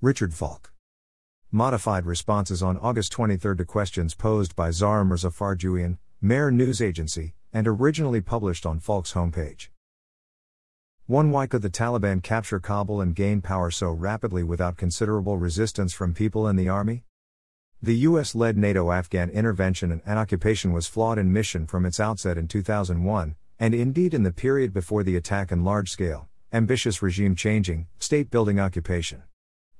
Richard Falk. Modified responses on August 23 to questions posed by Zahra Mirza Farjouian, Mehr News Agency, and originally published on Falk's homepage. 1. Why could the Taliban capture Kabul and gain power so rapidly without considerable resistance from people in the army? The US led NATO Afghan intervention and occupation was flawed in mission from its outset in 2001, and indeed in the period before the attack and large scale, ambitious regime changing, state building occupation.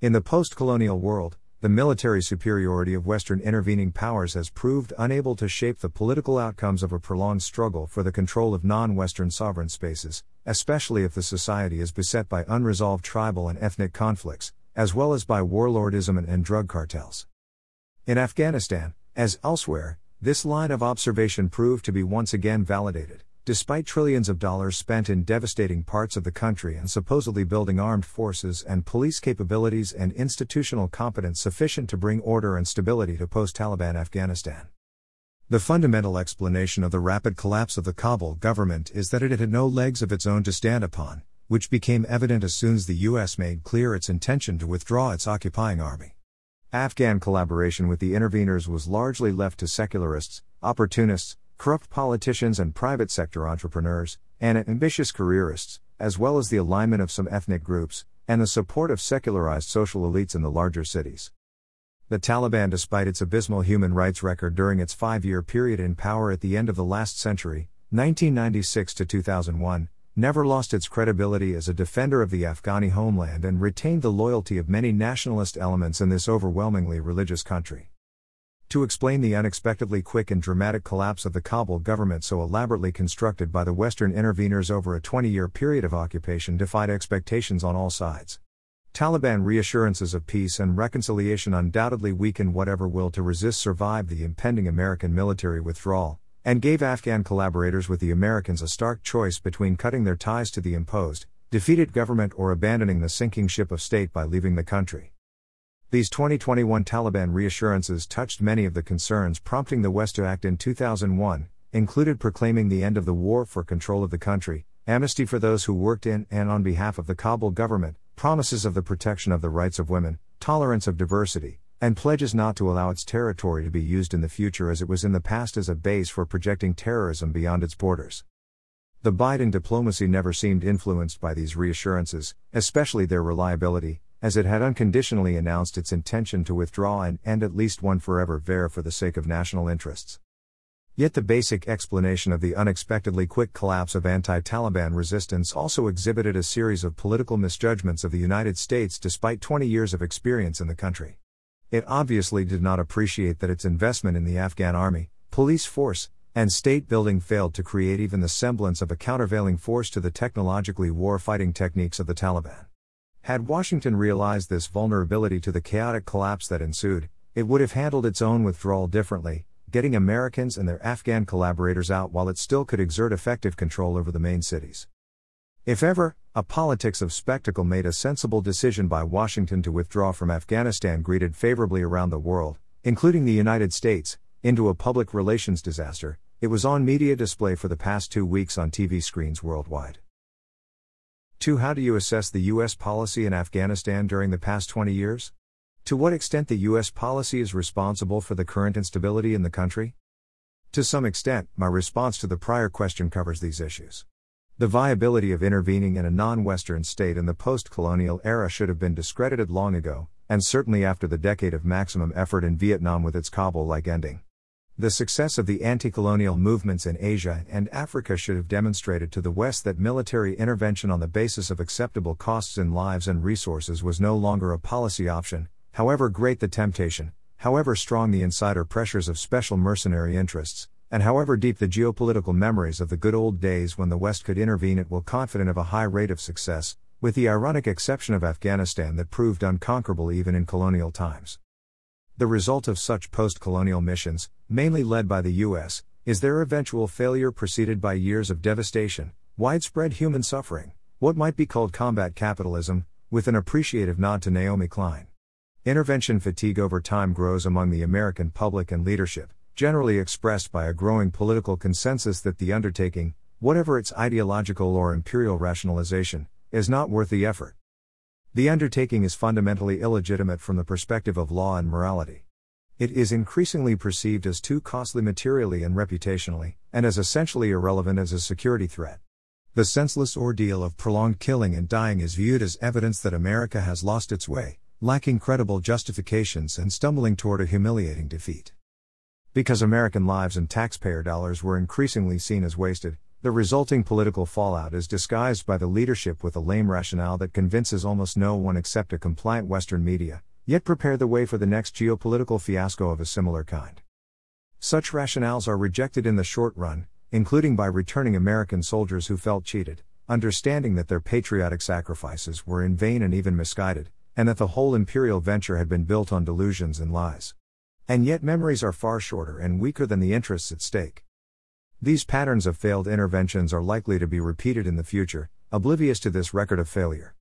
In the post colonial world, the military superiority of Western intervening powers has proved unable to shape the political outcomes of a prolonged struggle for the control of non Western sovereign spaces, especially if the society is beset by unresolved tribal and ethnic conflicts, as well as by warlordism and, and drug cartels. In Afghanistan, as elsewhere, this line of observation proved to be once again validated. Despite trillions of dollars spent in devastating parts of the country and supposedly building armed forces and police capabilities and institutional competence sufficient to bring order and stability to post Taliban Afghanistan. The fundamental explanation of the rapid collapse of the Kabul government is that it had no legs of its own to stand upon, which became evident as soon as the U.S. made clear its intention to withdraw its occupying army. Afghan collaboration with the interveners was largely left to secularists, opportunists, corrupt politicians and private sector entrepreneurs, and ambitious careerists, as well as the alignment of some ethnic groups, and the support of secularized social elites in the larger cities. The Taliban, despite its abysmal human rights record during its five year period in power at the end of the last century, 1996 to 2001, never lost its credibility as a defender of the Afghani homeland and retained the loyalty of many nationalist elements in this overwhelmingly religious country. To explain the unexpectedly quick and dramatic collapse of the Kabul government so elaborately constructed by the Western interveners over a 20 year period of occupation defied expectations on all sides. Taliban reassurances of peace and reconciliation undoubtedly weakened whatever will to resist survived the impending American military withdrawal, and gave Afghan collaborators with the Americans a stark choice between cutting their ties to the imposed, defeated government or abandoning the sinking ship of state by leaving the country. These 2021 Taliban reassurances touched many of the concerns prompting the West to act in 2001, included proclaiming the end of the war for control of the country, amnesty for those who worked in and on behalf of the Kabul government, promises of the protection of the rights of women, tolerance of diversity, and pledges not to allow its territory to be used in the future as it was in the past as a base for projecting terrorism beyond its borders. The Biden diplomacy never seemed influenced by these reassurances, especially their reliability, as it had unconditionally announced its intention to withdraw and end at least one forever VAR for the sake of national interests. Yet the basic explanation of the unexpectedly quick collapse of anti Taliban resistance also exhibited a series of political misjudgments of the United States despite 20 years of experience in the country. It obviously did not appreciate that its investment in the Afghan army, police force, and state building failed to create even the semblance of a countervailing force to the technologically war fighting techniques of the Taliban. Had Washington realized this vulnerability to the chaotic collapse that ensued, it would have handled its own withdrawal differently, getting Americans and their Afghan collaborators out while it still could exert effective control over the main cities. If ever, a politics of spectacle made a sensible decision by Washington to withdraw from Afghanistan greeted favorably around the world, including the United States, into a public relations disaster, it was on media display for the past two weeks on TV screens worldwide. 2. How do you assess the U.S. policy in Afghanistan during the past 20 years? To what extent the U.S. policy is responsible for the current instability in the country? To some extent, my response to the prior question covers these issues. The viability of intervening in a non Western state in the post colonial era should have been discredited long ago, and certainly after the decade of maximum effort in Vietnam with its Kabul like ending. The success of the anti colonial movements in Asia and Africa should have demonstrated to the West that military intervention on the basis of acceptable costs in lives and resources was no longer a policy option, however great the temptation, however strong the insider pressures of special mercenary interests, and however deep the geopolitical memories of the good old days when the West could intervene at will confident of a high rate of success, with the ironic exception of Afghanistan that proved unconquerable even in colonial times. The result of such post colonial missions, mainly led by the U.S., is their eventual failure preceded by years of devastation, widespread human suffering, what might be called combat capitalism, with an appreciative nod to Naomi Klein. Intervention fatigue over time grows among the American public and leadership, generally expressed by a growing political consensus that the undertaking, whatever its ideological or imperial rationalization, is not worth the effort. The undertaking is fundamentally illegitimate from the perspective of law and morality. It is increasingly perceived as too costly materially and reputationally, and as essentially irrelevant as a security threat. The senseless ordeal of prolonged killing and dying is viewed as evidence that America has lost its way, lacking credible justifications and stumbling toward a humiliating defeat. Because American lives and taxpayer dollars were increasingly seen as wasted, the resulting political fallout is disguised by the leadership with a lame rationale that convinces almost no one except a compliant Western media, yet prepare the way for the next geopolitical fiasco of a similar kind. Such rationales are rejected in the short run, including by returning American soldiers who felt cheated, understanding that their patriotic sacrifices were in vain and even misguided, and that the whole imperial venture had been built on delusions and lies. And yet memories are far shorter and weaker than the interests at stake. These patterns of failed interventions are likely to be repeated in the future, oblivious to this record of failure.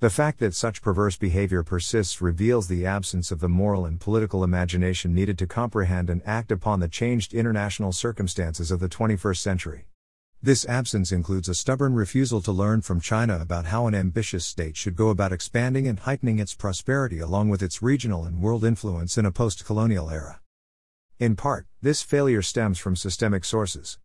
The fact that such perverse behavior persists reveals the absence of the moral and political imagination needed to comprehend and act upon the changed international circumstances of the 21st century. This absence includes a stubborn refusal to learn from China about how an ambitious state should go about expanding and heightening its prosperity along with its regional and world influence in a post colonial era. In part, this failure stems from systemic sources.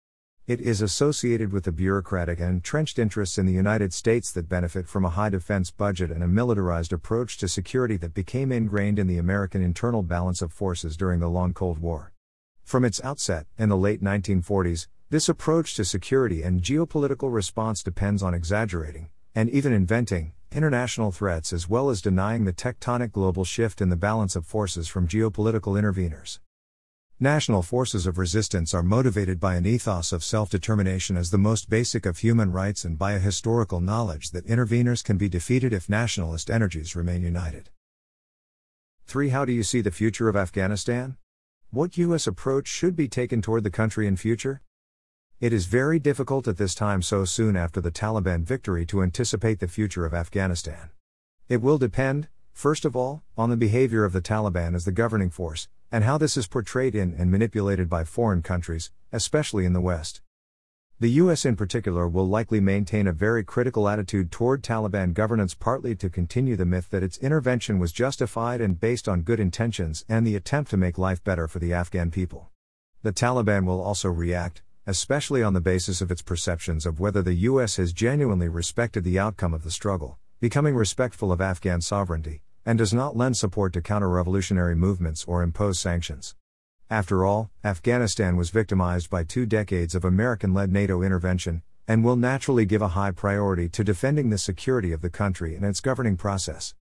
It is associated with the bureaucratic and entrenched interests in the United States that benefit from a high defense budget and a militarized approach to security that became ingrained in the American internal balance of forces during the long Cold War. From its outset, in the late 1940s, this approach to security and geopolitical response depends on exaggerating, and even inventing, international threats as well as denying the tectonic global shift in the balance of forces from geopolitical interveners. National forces of resistance are motivated by an ethos of self determination as the most basic of human rights and by a historical knowledge that interveners can be defeated if nationalist energies remain united. 3. How do you see the future of Afghanistan? What U.S. approach should be taken toward the country in future? It is very difficult at this time so soon after the Taliban victory to anticipate the future of Afghanistan. It will depend, first of all, on the behavior of the Taliban as the governing force, and how this is portrayed in and manipulated by foreign countries, especially in the West. The US in particular will likely maintain a very critical attitude toward Taliban governance, partly to continue the myth that its intervention was justified and based on good intentions and the attempt to make life better for the Afghan people. The Taliban will also react, especially on the basis of its perceptions of whether the US has genuinely respected the outcome of the struggle, becoming respectful of Afghan sovereignty, and does not lend support to counter revolutionary movements or impose sanctions. After all, Afghanistan was victimized by two decades of American led NATO intervention, and will naturally give a high priority to defending the security of the country and its governing process.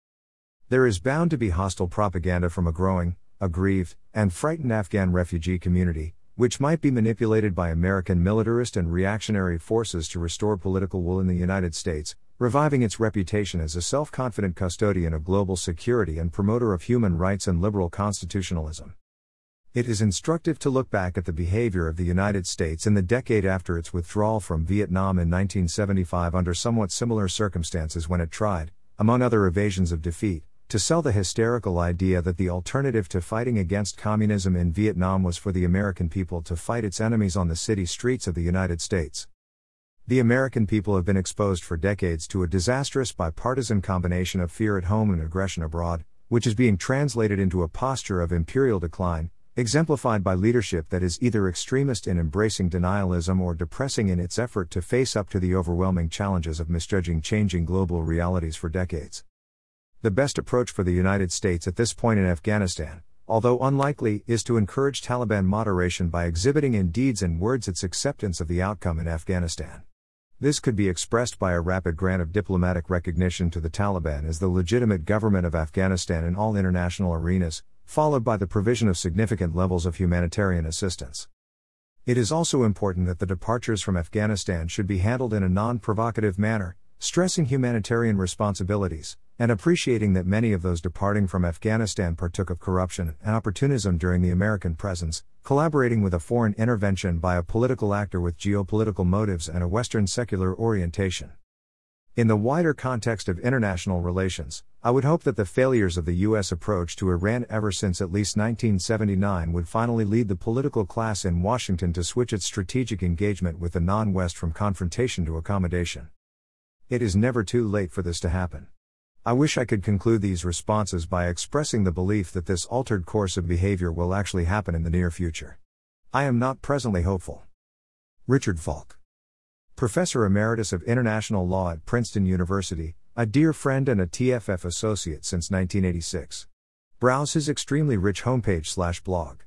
There is bound to be hostile propaganda from a growing, aggrieved, and frightened Afghan refugee community, which might be manipulated by American militarist and reactionary forces to restore political will in the United States, reviving its reputation as a self confident custodian of global security and promoter of human rights and liberal constitutionalism. It is instructive to look back at the behavior of the United States in the decade after its withdrawal from Vietnam in 1975 under somewhat similar circumstances when it tried, among other evasions of defeat, to sell the hysterical idea that the alternative to fighting against communism in Vietnam was for the American people to fight its enemies on the city streets of the United States. The American people have been exposed for decades to a disastrous bipartisan combination of fear at home and aggression abroad, which is being translated into a posture of imperial decline, exemplified by leadership that is either extremist in embracing denialism or depressing in its effort to face up to the overwhelming challenges of misjudging changing global realities for decades. The best approach for the United States at this point in Afghanistan, although unlikely, is to encourage Taliban moderation by exhibiting in deeds and words its acceptance of the outcome in Afghanistan. This could be expressed by a rapid grant of diplomatic recognition to the Taliban as the legitimate government of Afghanistan in all international arenas, followed by the provision of significant levels of humanitarian assistance. It is also important that the departures from Afghanistan should be handled in a non provocative manner, stressing humanitarian responsibilities, and appreciating that many of those departing from Afghanistan partook of corruption and opportunism during the American presence, collaborating with a foreign intervention by a political actor with geopolitical motives and a Western secular orientation. In the wider context of international relations, I would hope that the failures of the U.S. approach to Iran ever since at least 1979 would finally lead the political class in Washington to switch its strategic engagement with the non West from confrontation to accommodation. It is never too late for this to happen. I wish I could conclude these responses by expressing the belief that this altered course of behavior will actually happen in the near future. I am not presently hopeful. Richard Falk. Professor Emeritus of International Law at Princeton University, a dear friend and a TFF associate since 1986. Browse his extremely rich homepage slash blog.